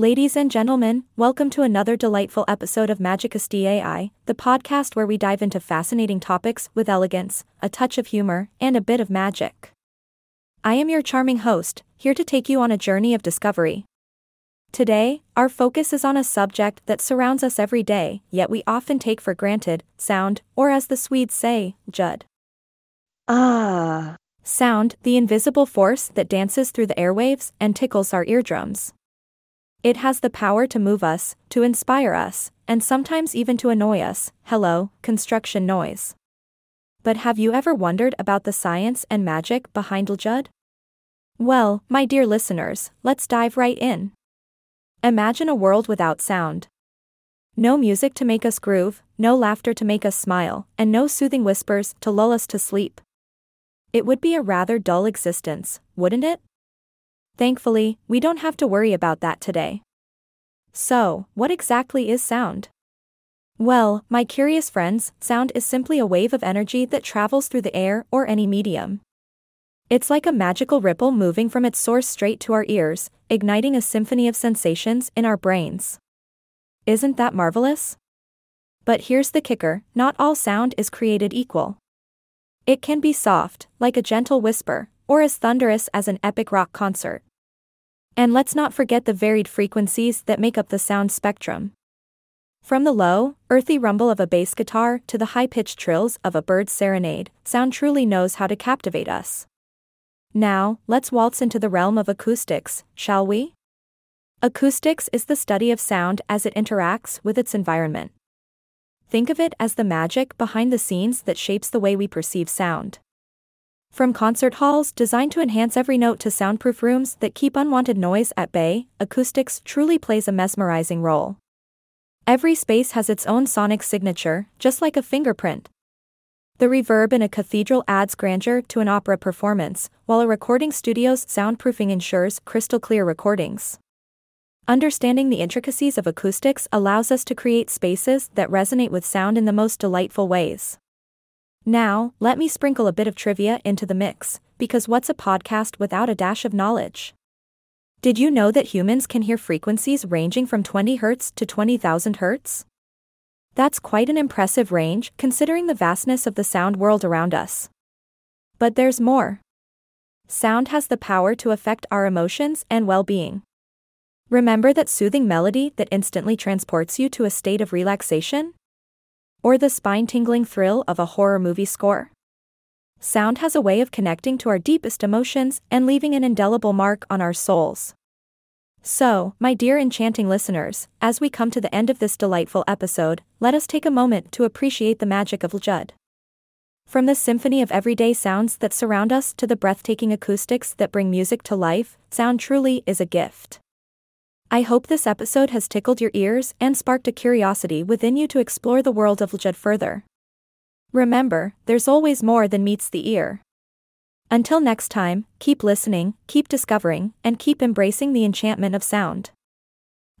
Ladies and gentlemen, welcome to another delightful episode of Magicus AI, the podcast where we dive into fascinating topics with elegance, a touch of humor, and a bit of magic. I am your charming host, here to take you on a journey of discovery. Today, our focus is on a subject that surrounds us every day, yet we often take for granted sound, or as the Swedes say, ljud. Ah. Sound, the invisible force that dances through the airwaves and tickles our eardrums. It has the power to move us, to inspire us, and sometimes even to annoy us. Hello, construction noise. But have you ever wondered about the science and magic behind ljud? Well, my dear listeners, let's dive right in. Imagine a world without sound. No music to make us groove, no laughter to make us smile, and no soothing whispers to lull us to sleep. It would be a rather dull existence, wouldn't it? Thankfully, we don't have to worry about that today. So, what exactly is sound? Well, my curious friends, sound is simply a wave of energy that travels through the air or any medium. It's like a magical ripple moving from its source straight to our ears, igniting a symphony of sensations in our brains. Isn't that marvelous? But here's the kicker not all sound is created equal. It can be soft, like a gentle whisper, or as thunderous as an epic rock concert. And let's not forget the varied frequencies that make up the sound spectrum. From the low, earthy rumble of a bass guitar to the high pitched trills of a bird's serenade, sound truly knows how to captivate us. Now, let's waltz into the realm of acoustics, shall we? Acoustics is the study of sound as it interacts with its environment. Think of it as the magic behind the scenes that shapes the way we perceive sound. From concert halls designed to enhance every note to soundproof rooms that keep unwanted noise at bay, acoustics truly plays a mesmerizing role. Every space has its own sonic signature, just like a fingerprint. The reverb in a cathedral adds grandeur to an opera performance, while a recording studio's soundproofing ensures crystal clear recordings. Understanding the intricacies of acoustics allows us to create spaces that resonate with sound in the most delightful ways. Now, let me sprinkle a bit of trivia into the mix, because what's a podcast without a dash of knowledge? Did you know that humans can hear frequencies ranging from 20 Hz to 20,000 Hz? That's quite an impressive range considering the vastness of the sound world around us. But there's more. Sound has the power to affect our emotions and well being. Remember that soothing melody that instantly transports you to a state of relaxation? Or the spine tingling thrill of a horror movie score? Sound has a way of connecting to our deepest emotions and leaving an indelible mark on our souls. So, my dear enchanting listeners, as we come to the end of this delightful episode, let us take a moment to appreciate the magic of ljud. From the symphony of everyday sounds that surround us to the breathtaking acoustics that bring music to life, sound truly is a gift. I hope this episode has tickled your ears and sparked a curiosity within you to explore the world of ljud further. Remember, there's always more than meets the ear. Until next time, keep listening, keep discovering, and keep embracing the enchantment of sound.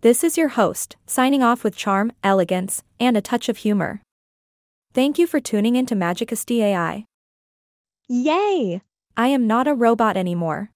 This is your host, signing off with charm, elegance, and a touch of humor. Thank you for tuning in to Magicus AI. Yay! I am not a robot anymore.